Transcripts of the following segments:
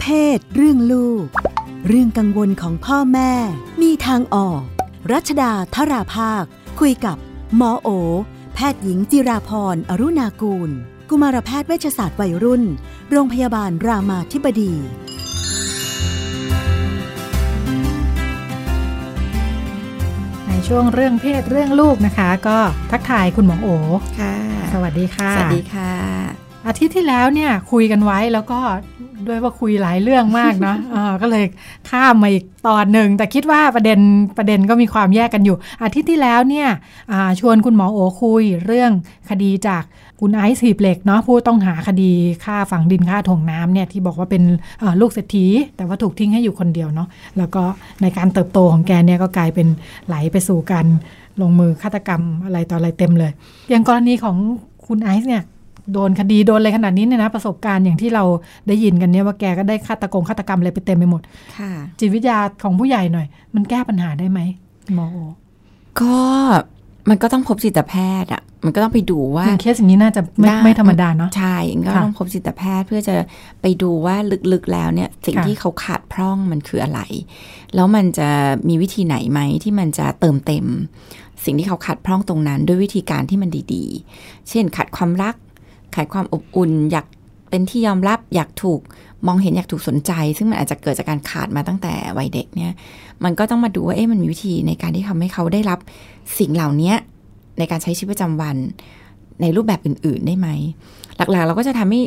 เพศ เรื่องลูก เรื่องกังวลของพ่อแม่ มีทางออก รัชดาธราภาค คุยกับหมอโอ แพทย์หญิงจิราพรอรุณากูล กุมารแพทย์เวชศาสตร์วัยรุ่น โรงพยาบาลรามาธิบดีในช่วงเรื่องเพศเรื่องลูกนะคะ ก็ทักทายคุณหมอโอค่ะ สวัสดีค่ะ สวัสดีค่ะ อาทิตย์ที่แล้วเนี่ยคุยกันไว้แล้วก็ด้วยว่าคุยหลายเรื่องมากเนาะก็เลยข้ามมาอีกตอนหนึ่ง แต่คิดว่าประเด็นประเด็นก็มีความแยกกันอยู่ อาทิตย์ที่แล้วเนี่ยชวนคุณหมอโอคุยเรื่องคดีจากคุณไอซ์หีเหล็กเนาะผู้ต้องหาคดีฆ่าฝังดินฆ่าถ่วงน้ำเนี่ยที่บอกว่าเป็นลูกเศรษฐี แต่ว่าถูกทิ้งให้อยู่คนเดียวเนาะแล้วก็ในการเติบโตของแกเนี่ยก็กลายเป็นไหลไปสู่การลงมือฆาตกรรมอะไรต่ออะไรเต็มเลย อย่างกรณีของคุณไอซ์เนี่ย โดนคดีโดนอะไรขนาดนี้เนี่ยนะประสบการณ์อย่างที่เราได้ยินกันเนี่ยว่าแกก็ได้ฆาตกรฆาตกรรมอะไรไปเต็มไปหมดค่ะจิตวิทยาของผู้ใหญ่หน่อย มันแก้ปัญหาได้ไหมหมอโอก็มันก็ต้องพบจิตแพทย์อะ มันก็ต้องไปดูว่าอย่างเคสอย่างนี้น่าจะไม่ด้ไม่ธรรมดาเนาะใช่ก็ค่ะต้องพบจิตแพทย์เพื่อจะไปดูว่าลึกๆแล้วเนี่ยสิ่งค่ะที่เขาขาดพร่องมันคืออะไร แล้วมันจะมีวิธีไหนไหมที่มันจะเติมเต็ม สิ่งที่เขาขาดพร่องตรงนั้น ด้วยวิธีการที่มันดีๆ เช่นขาดความรัก ขาดความอบอุ่น อยากเป็นที่ยอมรับ อยากถูกมองเห็นอยากถูกสนใจ ซึ่งมันอาจจะเกิดจากการขาดมาตั้งแต่วัยเด็กเนี่ย มันก็ต้องมาดูว่าเอ๊ะมันมีวิธีในการที่ทำให้เขาได้รับสิ่งเหล่านี้ในการใช้ชีวิตประจำวันในรูปแบบอื่น ๆ ได้ไหม หลักๆ เราก็จะทำให้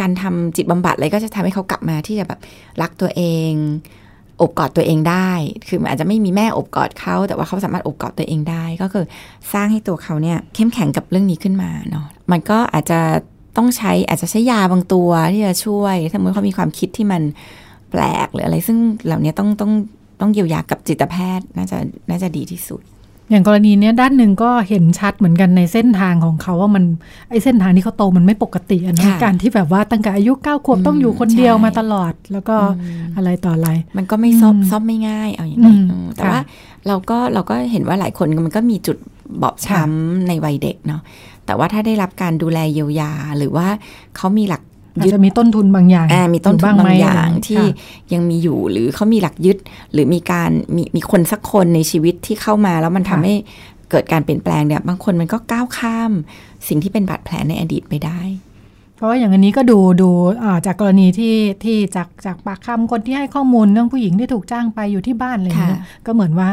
การทำจิตบำบัดอะไรก็จะทำให้เขากลับมาที่จะแบบรักตัวเอง อบกอดตัวเองได้ คืออาจจะไม่มีแม่อบกอดเขา แต่ว่าเขาสามารถอบกอดตัวเองได้ ก็คือสร้างให้ตัวเขาเนี่ยเข้มแข็งกับเรื่องนี้ขึ้นมาเนาะ มันก็อาจจะต้องใช้อาจจะใช้ยาบางตัวที่จะช่วย ถ้าเมื่อเขามีความคิดที่มันแปลกหรืออะไร ซึ่งเหล่านี้ต้องต้องต้องเยียวยากับจิตแพทย์น่าจะน่าจะดีที่สุด อย่างกรณีเนี้ยด้านหนึ่งก็เห็นชัดเหมือนกันในเส้นทางของเขาว่ามันไอเส้นทางที่เขาโตมันไม่ปกติอะนะค่ะการที่แบบว่าตั้งแต่อายุเก้าขวบอืมต้องอยู่คนเดียวใช่มาตลอด แล้วก็อะไรต่ออะไร มันก็ไม่ซ่อมอืมซ่อมไม่ง่ายเอาอย่างนี้อืมอืมแต่ค่ะว่าเราก็เราก็เห็นว่าหลายคนมันก็มีจุดบอบช้ำในวัยเด็กเนาะแต่ว่าถ้าได้รับการดูแลเยียวยา หรือว่าเขามีหลัก อาจยึดจะมีต้นทุนบางอย่างอ่ามีต้นทุนยู่บางไหมอย่างะไรที่ค่ะยังมีอยู่หรือเขามีหลักยึด หรือมีการมีมีคนสักคนในชีวิตที่เข้ามาแล้วมันทำค่ะให้เกิดการเปลี่ยนแปลงเนี่ยบางคนมันก็ก้าวข้ามสิ่งที่เป็นบาดแผลในอดีตไปได้ เพราะว่าอย่างอันนี้ก็ดูดูอ่าจากกรณีที่ที่จากจากปากคำคนที่ให้ข้อมูลเรื่องผู้หญิงที่ถูกจ้างไปอยู่ที่บ้านอะไรอย่างเงี้ยค่ะก็เหมือนว่า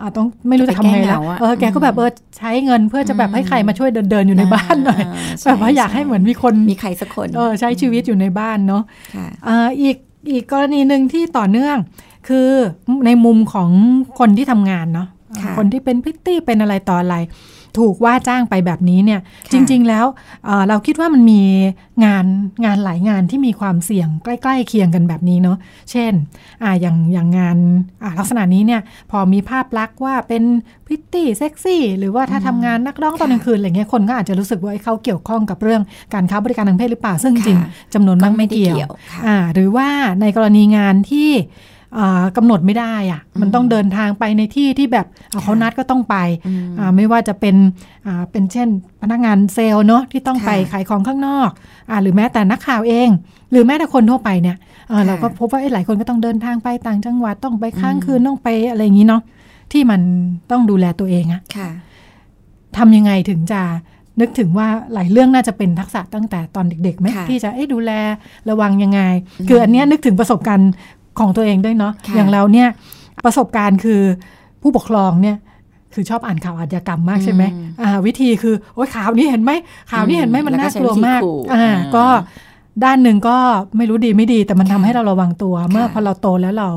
อ่าต้องไม่รู้จะทำไงไปแก้เหแล้วงาอะเออแกก็แบบเออใช้เงินเพื่อจะแบบให้ใครมาช่วยเดินเดินๆอยู่ในบ้านหน่อยาใช่แบบว่าอยากให้เหมือนมีคนมีใครสักคนเออใช้ชีวิตอยู่ในบ้านเนาะค่ะอ่าอีกอีกกรณีหนึ่งที่ต่อเนื่อง คือในมุมของคนที่ทำงานเนาะค่ะคนที่เป็นพริตตี้เป็นอะไรต่ออะไร ถูกว่าจ้างไปแบบนี้เนี่ยค่ะจริง ๆ แล้วเอ่อเราคิดว่ามันมีงานงานหลายงานที่มีความเสี่ยงใกล้ ๆ เคียงกันแบบนี้เนาะเช่นอ่าอย่างอย่างงานอ่าลักษณะนี้เนี่ยพอมีภาพลักษณ์ว่าเป็นพริตตี้เซ็กซี่ หรือว่าถ้าทำงานนักร้องตอนกลางคืนอะไรเงี้ยคนก็อาจจะรู้สึกว่าเอ้ยเขาเกี่ยวข้องกับเรื่องการค้าบริการทางเพศหรือเปล่าซึ่งจริงค่ะจำนวนมากก็ไม่ไม่ได้เกี่ยวเกี่ยวค่ะอ่าหรือว่าในกรณีงานที่ อ่ากำหนดไม่ได้อะมันต้องเดินทางไปในที่ที่แบบอ่าเขานัดก็ต้องไปอืมอ่าไม่ว่าจะเป็นอ่าเป็นเช่นพนักงานเซลล์เนาะที่ต้องไปค่ะขายของข้างนอกอ่าหรือแม้แต่นักข่าวเอง หรือแม้แต่คนทั่วไปเนี่ยเอ่อค่ะเราก็พบว่าเอ้ยหลายคนก็ต้องเดินทางไปต่างจังหวัดต้องไปค้างคืนต้องไปอะไรอย่างนี้เนาะที่มันต้องดูแลตัวเองอะค่ะทำยังไงถึงจะนึกถึงว่าหลายเรื่องน่าจะเป็นทักษะตั้งแต่ตอนเด็กๆไหมค่ะที่จะเอ๊ะดูแลระวังยังไง คืออันเนี้ยนึกถึงประสบการณ์ ของตัวเองด้วยเนาะค่ะอย่างเราเนี่ยประสบการณ์คือผู้ปกครองเนี่ยคือชอบอ่านข่าวอาชญากรรมมากใช่ไหมอ่าวิธีคือโอ๊ยข่าวนี้เห็นไหมข่าวนี้เห็นไหมมันแล้วก็น่ากลัวใช้วิธีมากขู่อ่าอ่าก็ด้านหนึ่งก็ไม่รู้ดีไม่ดีแต่มันทำค่ะให้เราระวังตัว เมื่อพอเราโตแล้วเรา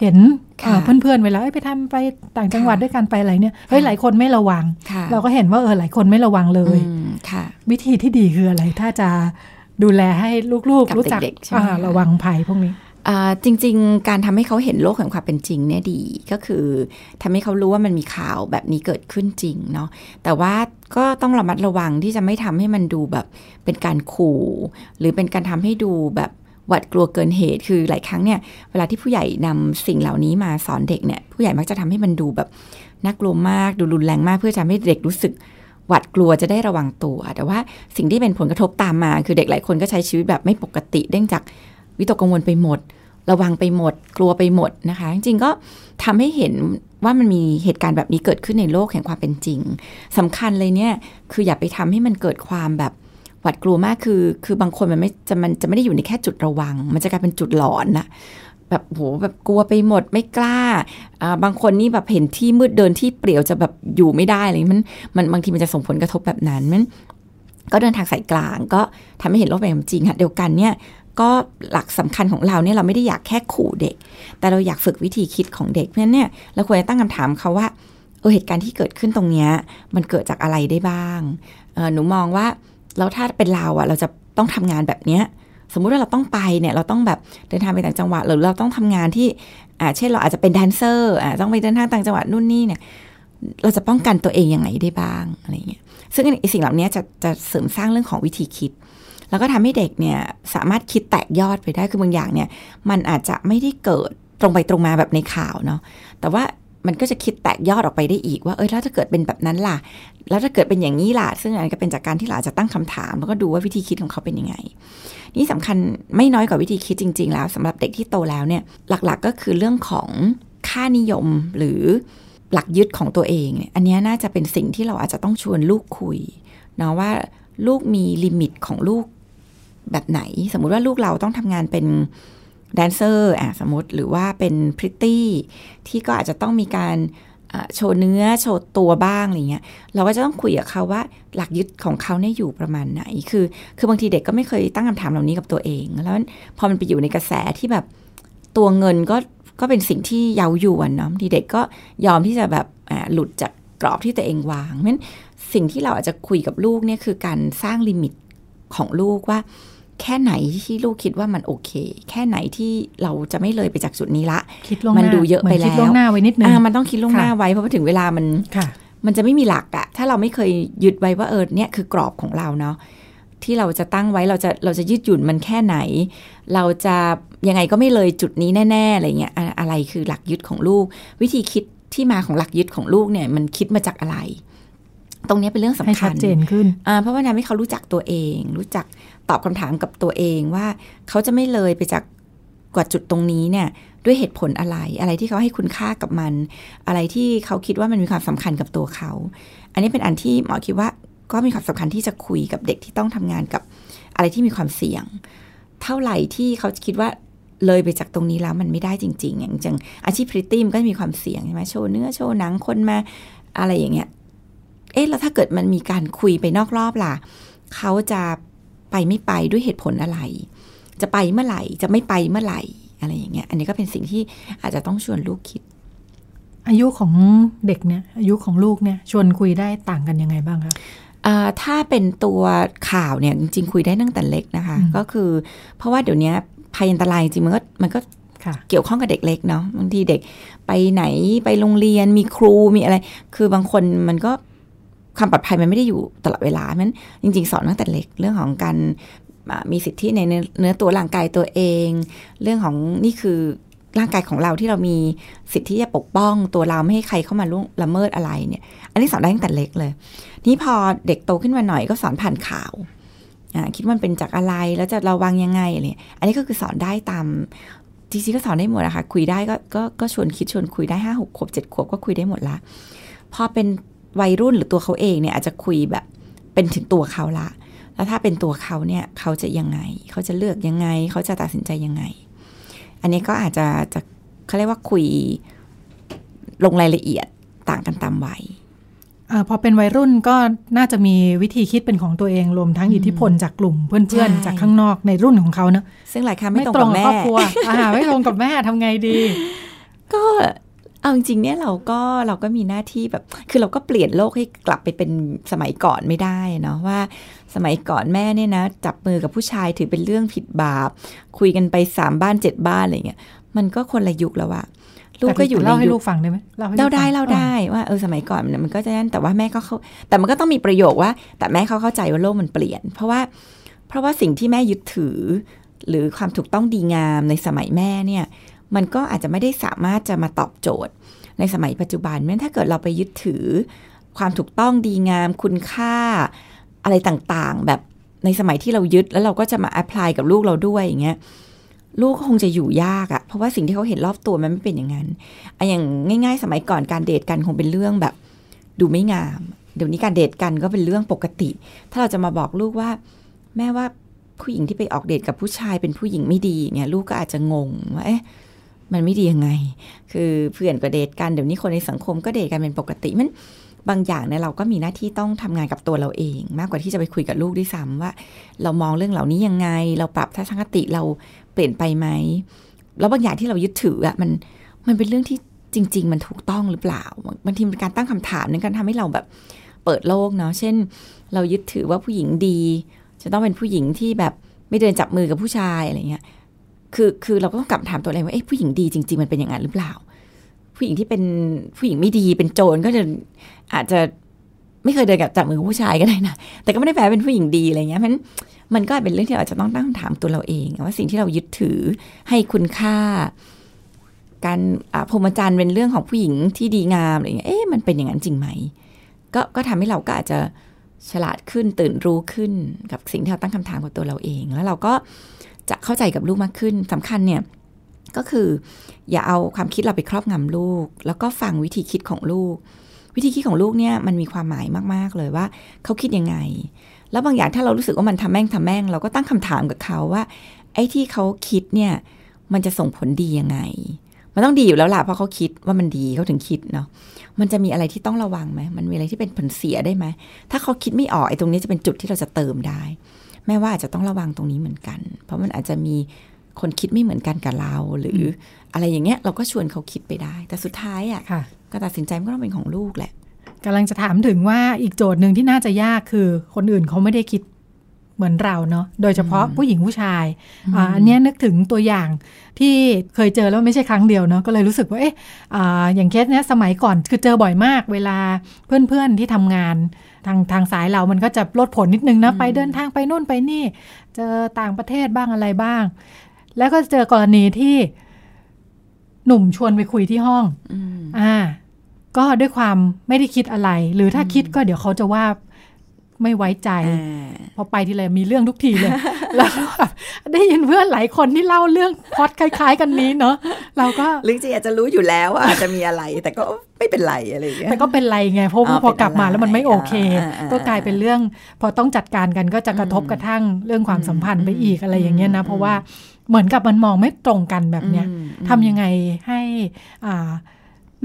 เห็นค่ะอ่าเพื่อนๆเวลาเอ้ยไปทำไปต่างจังหวัดค่ะด้วยกันไปอะไรเนี่ยเฮ้ยหลายคนไม่ระวังค่ะเราก็เห็นว่าเออหลายคนไม่ระวังเลยอืมค่ะวิธีที่ดีคืออะไรถ้าจะดูแลให้ลูกกับๆรู้จักเด็กๆใช่ไหมอ่าคะระวังภัยพวกนี้อ่า จริง ๆ การทำให้เขาเห็นโลกแห่งความเป็นจริงเนี่ยดีก็คือทำให้เขารู้ว่ามันมีข่าวแบบนี้เกิดขึ้นจริงเนาะแต่ว่าก็ต้องระมัดระวังที่จะไม่ทำให้มันดูแบบเป็นการขู่ หรือเป็นการทำให้ดูแบบหวาดกลัวเกินเหตุคือหลายครั้งเนี่ยเวลาที่ผู้ใหญ่นำสิ่งเหล่านี้มาสอนเด็กเนี่ยผู้ใหญ่มักจะทำให้มันดูแบบน่ากลัวมากดูรุนแรงมากเพื่อจะทำให้เด็กรู้สึกหวาดกลัวจะได้ระวังตัว แต่ว่าสิ่งที่เป็นผลกระทบตามมา คือเด็กหลายคนก็ใช้ชีวิตแบบไม่ปกติเนื่องจาก วิตกกังวลไปหมด ระวังไปหมด กลัวไปหมดนะคะ จริงๆก็ทำให้เห็นว่ามันมีเหตุการณ์แบบนี้เกิดขึ้นในโลกแห่งความเป็นจริงสำคัญเลยเนี่ยคืออย่าไปทำให้มันเกิดความแบบหวาดกลัวมากคือ คือบางคนมันไม่จะมันจะไม่ได้อยู่ในแค่จุดระวัง มันจะกลายเป็นจุดหลอนนะแบบโหแบบกลัวไปหมดไม่กล้าอ่าบางคนนี่แบบเห็นที่มืดเดินที่เปลี่ยวจะแบบอยู่ไม่ได้อะไรมันมันบางทีมันจะส่งผลกระทบแบบนั้นมันก็เดินทางสายกลางก็ทำให้เห็นโลกแบบจริงค่ะเดียวกันเนี่ย ก็หลักสำคัญของเราเนี่ยเราไม่ได้อยากแค่ขู่เด็ก แต่เราอยากฝึกวิธีคิดของเด็ก เพราะฉะนั้นเนี่ยเราควรจะตั้งคำถามเขาว่าเออเหตุการณ์ที่เกิดขึ้นตรงเนี้ยมันเกิดจากอะไรได้บ้างเออหนูมองว่าแล้วถ้าเป็นเราอะเราจะต้องทำงานแบบเนี้ยสมมุติว่าเราต้องไปเนี่ยเราต้องแบบเดินทางไปต่างจังหวัดหรือเราต้องทำงานที่อ่าเช่นเราอาจจะเป็นแดนเซอร์อ่าต้องไปเดินทางต่างจังหวัดนู่นนี่เนี่ยเราจะป้องกันตัวเองยังไงได้บ้างอะไรเงี้ยซึ่งสิ่งเหล่านี้จะจะเสริมสร้างเรื่องของวิธีคิด แล้วก็ทำให้เด็กเนี่ยสามารถคิดแตกยอดไปได้คือบางอย่างเนี่ยมันอาจจะไม่ได้เกิดตรงไปตรงมาแบบในข่าวเนาะแต่ว่ามันก็จะคิดแตกยอดออกไปได้อีกว่าเออแล้วถ้าเกิดเป็นแบบนั้นล่ะ แล้วถ้าเกิดเป็นอย่างนี้ล่ะ ซึ่งอันก็เป็นจากการที่เราจะตั้งคำถาม แล้วก็ดูว่าวิธีคิดของเขาเป็นยังไง นี่สำคัญไม่น้อยกว่าวิธีคิดจริง ๆ แล้วสำหรับเด็กที่โตแล้วเนี่ยหลักๆก็คือเรื่องของค่านิยมหรือหลักยึดของตัวเองเนี่ยอันนี้น่าจะเป็นสิ่งที่เราอาจจะต้องชวนลูกคุยเนาะว่าลูกมีลิมิตของลูก แบบไหน สมมุติว่าลูกเราต้องทำงานเป็นแดนเซอร์อะสมมติหรือว่าเป็นพริตตี้ที่ก็อาจจะต้องมีการโชว์เนื้อโชว์ตัวบ้างอะไรเงี้ยเราก็จะต้องคุยกับเขาว่าหลักยึดของเขาเนี่ยอยู่ประมาณไหน คือ คือบางทีเด็กก็ไม่เคยตั้งคำถามเหล่านี้กับตัวเอง แล้วพอมันไปอยู่ในกระแสที่แบบตัวเงินก็ก็เป็นสิ่งที่เย้ายวนเนาะทีเด็กก็ยอมที่จะแบบหลุดจากกรอบที่ตัวเองวางเพราะฉะนั้นสิ่งที่เราอาจจะคุยกับลูกเนี่ยคือการสร้างลิมิตของลูกว่า แค่ไหนที่ลูกคิดว่ามันโอเค แค่ไหนที่เราจะไม่เลยไปจากจุดนี้ละคิดลงมันดูเยอะไปแล้วคิดล่วงหน้าไว้นิดนึงอ่ามันต้องคิดล่วงหน้าไว้เพราะว่าถึงเวลามันค่ะ มันจะไม่มีหลักอะถ้าเราไม่เคยยึดไว้ว่าเออเนี่ยคือกรอบของเราเนาะที่เราจะตั้งไว้เราจะเราจะยืดหยุ่นมันแค่ไหน เราจะยังไงก็ไม่เลยจุดนี้แน่ๆอะไรเงี้ยอะไรคือหลักยึดของลูก วิธีคิดที่มาของหลักยึดของลูกเนี่ยมันคิดมาจากอะไร ตรงนี้เป็นเรื่องสำคัญให้ชัดเจนขึ้นอ่าเพราะว่าทำให้เขารู้จักตัวเอง รู้จักตอบคำถามกับตัวเองว่าเขาจะไม่เลยไปจากกว่าจุดตรงนี้เนี่ยด้วยเหตุผลอะไร อะไรที่เขาให้คุณค่ากับมัน อะไรที่เขาคิดว่ามันมีความสำคัญกับตัวเขา อันนี้เป็นอันที่หมอคิดว่าก็มีความสำคัญที่จะคุยกับเด็กที่ต้องทำงานกับอะไรที่มีความเสี่ยง เท่าไหร่ที่เขาคิดว่าเลยไปจากตรงนี้แล้วมันไม่ได้จริง ๆ อย่างจังอาชีพพริตตี้มันก็มีความเสี่ยงใช่ไหมโชว์เนื้อโชว์หนังคนมาอะไรอย่างเงี้ย เอ๊ะแล้วถ้าเกิดมันมีการคุยไปนอกรอบล่ะเขาจะไปไม่ไปด้วยเหตุผลอะไร จะไปเมื่อไหร่จะไม่ไปเมื่อไหร่อะไรอย่างเงี้ย อันนี้ก็เป็นสิ่งที่อาจจะต้องชวนลูกคิด อายุของเด็กเนี่ย อายุของลูกเนี่ยชวนคุยได้ต่างกันยังไงบ้างคะถ้าเป็นตัวข่าวเนี่ยจริงๆคุยได้ตั้งแต่เล็กนะคะ ก็คือเพราะว่าเดี๋ยวนี้ภัยอันตรายจริงมันก็มันก็เกี่ยวข้องกับเด็กเล็กเนาะบางทีเด็กไปไหนไปโรงเรียนมีครูมีอะไร คือบางคนมันก็ ความปลอดภัยมันไม่ได้อยู่ตลอดเวลาเพราะนั้นจริง ๆ สอนตั้งแต่เล็กเรื่องของการมีสิทธิในเนื้อตัวร่างกายตัวเอง เรื่องของนี่คือร่างกายของเราที่เรามีสิทธิที่จะปกป้องตัวเราไม่ให้ใครเข้ามาล่วงละเมิดอะไรเนี่ย อันนี้สอนได้ตั้งแต่เล็กเลย นี่พอเด็กโตขึ้นมาหน่อยก็สอนผ่านข่าวคิดว่ามันเป็นจากอะไรแล้วจะระวังยังไงอะไรอันนี้ก็คือสอนได้ตามจริงๆก็สอนได้หมดอะคะคุยได้ก็ก็ก็ชวนคิดชวนคุยได้ห้าหกขวบเจ็ดขวบก็คุยได้หมดละพอเป็น วัยรุ่นหรือตัวเขาเองเนี่ยอาจจะคุยแบบเป็นถึงตัวเขาละ แล้วถ้าเป็นตัวเขาเนี่ยเขาจะยังไง เขาจะเลือกยังไง เขาจะตัดสินใจยังไง อันนี้ก็อาจจะจะเขาเรียกว่าคุยลงรายละเอียดต่างกันตามวัยอพอเป็นวัยรุ่นก็น่าจะมีวิธีคิดเป็นของตัวเองรวมทั้งอิทธิพลจากกลุ่มเพื่อนๆ จากข้างนอกในรุ่นของเขาเนอะซึ่งหลายครั้งไม่ตรงกับแม่ครอบครัวไม่ตรงกับแม่ทำไงดี ก็ เอาจริงเนี่ยเราก็เราก็มีหน้าที่แบบ คือเราก็เปลี่ยนโลกให้กลับไปเป็นสมัยก่อนไม่ได้เนาะว่า สมัยก่อนแม่เนี่ยนะ จับมือกับผู้ชายถือเป็นเรื่องผิดบาป คุยกันไปสามบ้านเจ็ดบ้านอะไรเงี้ยมันก็คนละยุคแล้วอะลูกก็อยู่ในยุคเล่าให้ลูกฟังได้ไหมเล่าได้เล่าได้ว่าเออสมัยก่อนมันก็จะนั่นแต่ว่าแม่ก็เขาแต่มันก็ต้องมีประโยคว่า แต่แม่เขาเข้าใจว่าโลกมันเปลี่ยน เพราะว่า เพราะว่าสิ่งที่แม่ยึดถือ หรือความถูกต้องดีงามในสมัยแม่เนี่ย มันก็อาจจะไม่ได้สามารถจะมาตอบโจทย์ ในสมัยปัจจุบันแม้ถ้าเกิดเราไปยึดถือ ความถูกต้องดีงามคุณค่าอะไรต่างๆ แบบในสมัยที่เรายึดแล้วเราก็จะมาแอพพลายกับลูกเราด้วยอย่างเงี้ยลูกคงจะอยู่ยากอะเพราะว่าสิ่งที่เขาเห็นรอบตัวมันไม่เป็นอย่างนั้นอะอย่างง่าย ๆ สมัยก่อนการเดทกันคงเป็นเรื่องแบบ ดูไม่งาม เดี๋ยวนี้การเดทกันก็เป็นเรื่องปกติ ถ้าเราจะมาบอกลูกว่า แม่ว่าผู้หญิงที่ไปออกเดทกับผู้ชายเป็นผู้หญิงไม่ดีเนี่ยลูกก็อาจจะงงว่าเอ๊ะ มันไม่ดียังไง คือเพื่อนก็เดทกัน เดี๋ยวนี้คนในสังคมก็เดทกันเป็นปกติมันบางอย่างเนี่ยเราก็มีหน้าที่ต้องทำงานกับตัวเราเอง มากกว่าที่จะไปคุยกับลูกด้วยซ้ำว่า เรามองเรื่องเหล่านี้ยังไง เราปรับทัศนคติเราเปลี่ยนไปไหมแล้วบางอย่างที่เรายึดถืออะมันมันเป็นเรื่องที่จริง ๆ มันถูกต้องหรือเปล่าบางทีเป็นการตั้งคำถามในการทำให้เราแบบเปิดโลกเนาะเช่น เรายึดถือว่าผู้หญิงดี จะต้องเป็นผู้หญิงที่แบบไม่เดินจับมือกับผู้ชายอะไรเงี้ย คือคือเราก็ต้องกลับถามตัวเองว่าเอ๊ะผู้หญิงดีจริง ๆ มันเป็นอย่างนั้นหรือเปล่า ผู้หญิงที่เป็นผู้หญิงไม่ดีเป็นโจรก็จะอาจจะไม่เคยเดินกับจับมือผู้ชายก็ได้นะแต่ก็ไม่ได้แปลเป็นผู้หญิงดีอะไรเงี้ยมันมันก็เป็นเรื่องที่เราจะต้องตั้งคำถามตัวเราเอง ว่าสิ่งที่เรายึดถือให้คุณค่า การพรมจรรย์เป็นเรื่องของผู้หญิงที่ดีงามอะไรเงี้ยเอ๊ะมันเป็นอย่างนั้นจริงไหม ก็ก็ทำให้เราก็อาจจะฉลาดขึ้นตื่นรู้ขึ้นกับสิ่งที่เราตั้งคำถามกับตัวเราเอง แล้วเราก็ จะเข้าใจกับลูกมากขึ้นสำคัญเนี่ยก็คืออย่าเอาความคิดเราไปครอบงำลูก แล้วก็ฟังวิธีคิดของลูก วิธีคิดของลูกเนี่ยมันมีความหมายมาก ๆ เลยว่าเขาคิดยังไง แล้วบางอย่างถ้าเรารู้สึกว่ามันทำแม่งทำแม่ง เราก็ตั้งคำถามกับเขาว่า ไอ้ที่เขาคิดเนี่ยมันจะส่งผลดียังไง มันต้องดีอยู่แล้วล่ะเพราะเขาคิดว่ามันดีเขาถึงคิดเนาะมันจะมีอะไรที่ต้องระวังไหมมันมีอะไรที่เป็นผลเสียได้ไหมถ้าเขาคิดไม่ออกไอ้ตรงนี้จะเป็นจุดที่เราจะเติมได้ แม้ว่าอาจจะต้องระวังตรงนี้เหมือนกัน เพราะมันอาจจะมีคนคิดไม่เหมือนกันกับเรา หรืออะไรอย่างเงี้ยเราก็ชวนเขาคิดไปได้ แต่สุดท้ายอะก็ตัดสินใจมันก็ต้องเป็นของลูกแหละกำลังจะถามถึงว่าอีกโจทย์หนึ่งที่น่าจะยากคือ คนอื่นเขาไม่ได้คิดเหมือนเราเนาะ โดยเฉพาะผู้หญิงผู้ชายอันนี้นึกถึงตัวอย่างที่เคยเจอแล้วไม่ใช่ครั้งเดียวเนาะ ก็เลยรู้สึกว่า เอ๊ะออย่างเคสเนี้ยสมัยก่อนคือเจอบ่อยมาก เวลาเพื่อนๆที่ทำงาน ทางทางสายเรามันก็จะลดผลนิดนึงนะ ไปเดินทางไปนู่นไปนี่ เจอต่างประเทศบ้างอะไรบ้าง แล้วก็เจอกรณีที่หนุ่มชวนไปคุยที่ห้องอ่า ก็ด้วยความไม่ได้คิดอะไร หรือถ้าคิดก็เดี๋ยวเขาจะว่าไม่ไว้ใจพอไปทีไรมีเรื่องทุกทีเลย แล้วได้ยินเพื่อนหลายคนที่เล่าเรื่องพอดคล้าย ๆ กันนี้เนาะเราก็ลึกจริงอาจจะรู้อยู่แล้วว่าจะมีอะไร แต่ก็ ไม่เป็นไรอะไรอย่างเงี้ยแต่ก็เป็นไรไงเพราะพอกลับมาแล้วมันไม่โอเค ก็กลายเป็นเรื่อง พอต้องจัดการกันก็จะกระทบกระทั่งเรื่องความสัมพันธ์ไปอีกอะไรอย่างเงี้ยนะ เพราะว่าเหมือนกับมันมองไม่ตรงกันแบบเนี้ยทำยังไงให้อ่า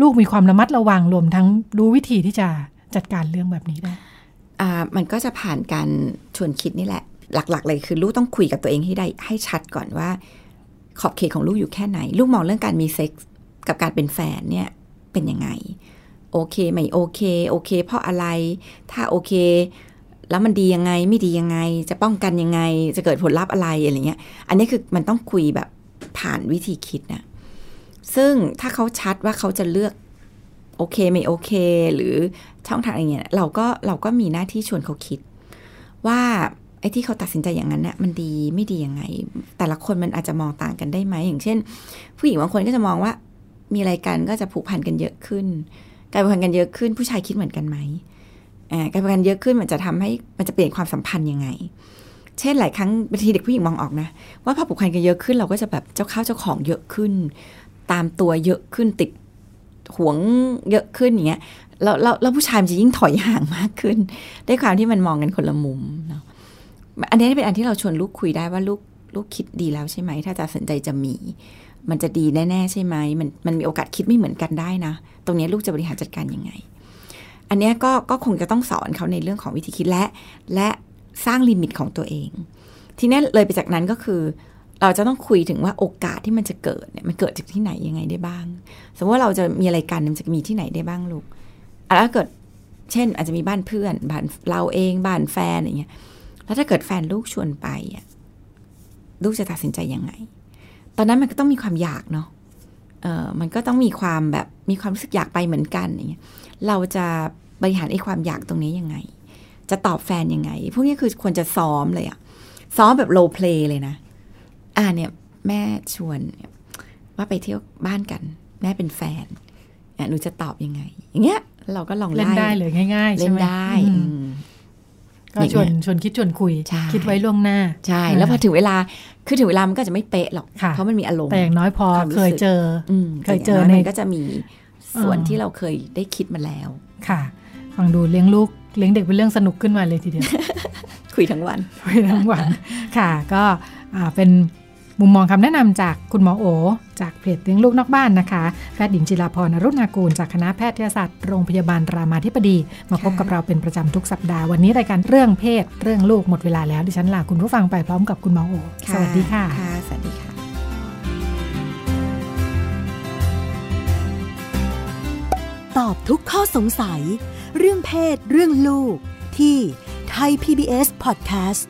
ลูกมีความระมัดระวังรวมทั้งรู้วิธีที่จะจัดการเรื่องแบบนี้ได้อ่ามันก็จะผ่านการชวนคิดนี่แหละ หลัก ๆ เลยคือลูกต้องคุยกับตัวเองให้ได้ให้ชัดก่อนว่า ขอบเขตของลูกอยู่แค่ไหน ลูกมองเรื่องการมีเซ็กส์กับการเป็นแฟนเนี่ย เป็นยังไง โอเคไม่โอเค โอเค เพราะอะไร ถ้าโอเค แล้วมันดียังไงไม่ดียังไง จะป้องกันยังไง จะเกิดผลลัพธ์อะไรอะไรเงี้ย อันนี้คือมันต้องคุยแบบผ่านวิธีคิดนะซึ่งถ้าเขาชัดว่าเขาจะเลือกโอเคไม่โอเค หรือช่องทางอะไรเงี้ยเราก็เราก็มีหน้าที่ชวนเขาคิด ว่าไอ้ที่เขาตัดสินใจอย่างนั้นเนี่ยมันดีไม่ดียังไง แต่ละคนมันอาจจะมองต่างกันได้ไหมอย่างเช่น ผู้หญิงบางคนก็จะมองว่า มีอะไรกันก็จะผูกพันกันเยอะขึ้น การผูกพันกันเยอะขึ้นผู้ชายคิดเหมือนกันไหมการผูกพันเยอะขึ้นมันจะทำให้มันจะเปลี่ยนความสัมพันธ์ยังไง เช่นหลายครั้งบางทีเด็กผู้หญิงมองออกนะ ว่าพอผูกพันกันเยอะขึ้นเราก็จะแบบเจ้าข้าวเจ้าของเยอะขึ้น ตามตัวเยอะขึ้นติดห่วงเยอะขึ้นอย่างเงี้ยแล้วแล้วผู้ชายมันจะยิ่งถอยห่างมากขึ้นด้วยความที่มันมองกันคนละมุมเนาะอันนี้เป็นอันที่เราชวนลูกคุยได้ว่าลูกลูกคิดดีแล้วใช่ไหม ถ้าจะสนใจจะมี มันจะดีแน่ๆใช่ไหมมันมันมีโอกาสคิดไม่เหมือนกันได้นะ ตรงนี้ลูกจะบริหารจัดการยังไง อันนี้ก็ก็คงจะต้องสอนเขาในเรื่องของวิธีคิดและ และสร้างลิมิตของตัวเอง ทีนี้เลยไปจากนั้นก็คือ เราจะต้องคุยถึงว่าโอกาสที่มันจะเกิดเนี่ยมันเกิดจากที่ไหนยังไงได้บ้าง สมมติว่าเราจะมีอะไรกันมันจะมีที่ไหนได้บ้างลูกแล้วเกิดเช่น อาจจะมีบ้านเพื่อนบ้านเราเองบ้านแฟนอย่างเงี้ยแล้วถ้าเกิดแฟนลูกชวนไปอะลูกจะตัดสินใจยังไง ตอนนั้นมันก็ต้องมีความอยากเนาะเออมันก็ต้องมีความแบบมีความรู้สึกอยากไปเหมือนกันอย่างเงี้ยเราจะบริหารไอ้ความอยากตรงนี้ยังไง จะตอบแฟนยังไง พวกนี้คือควรจะซ้อมเลยอะซ้อมแบบโลเพลย์เลยนะ อ่าเนี่ยแม่ชวนว่าไปเที่ยวบ้านกัน แม่เป็นแฟนหนูจะตอบยังไง อย่างเงี้ยเราก็ลองเล่นได้เลยง่ายๆเล่นได้ ก็อย่างชวนเงี้ยชวนคิดชวนคุยใช่คิดไว้ล่วงหน้า ใช่ แล้วพอถึงเวลาคือถึงเวลามันก็จะไม่เป๊ะหรอกค่ะเพราะมันมีอารมณ์แต่อย่างน้อยพอความรู้สึกเคยเจออืมเคยเจอแต่างในน้มันก็จะมีส่วนอ่าที่เราเคยได้คิดมาแล้ว ค่ะฟังดูเลี้ยงลูกเลี้ยงเด็กเป็นเรื่องสนุกขึ้นมาเลยทีเดียวคุยทั้งวันคุยทั้งวัน ค่ะ ก็อ่าเป็น มุมมองคำแนะนำจากคุณหมอโอ จากเพจเลี้ยงลูกนอกบ้านนะคะแพทย์หญิงจิราพรอรุณากูล จากคณะแพทยศาสตร์โรงพยาบาลรามาธิบดี มาพบกับเราเป็นประจำทุกสัปดาห์ วันนี้รายการเรื่องเพศ เรื่องลูกหมดเวลาแล้วดิฉันลาคุณผู้ฟังไปพร้อมกับคุณหมอโอ สวัสดีค่ะค่ะสวัสดีค่ะตอบทุกข้อสงสัย เรื่องเพศ เรื่องลูก ที่ไทย PBS Podcast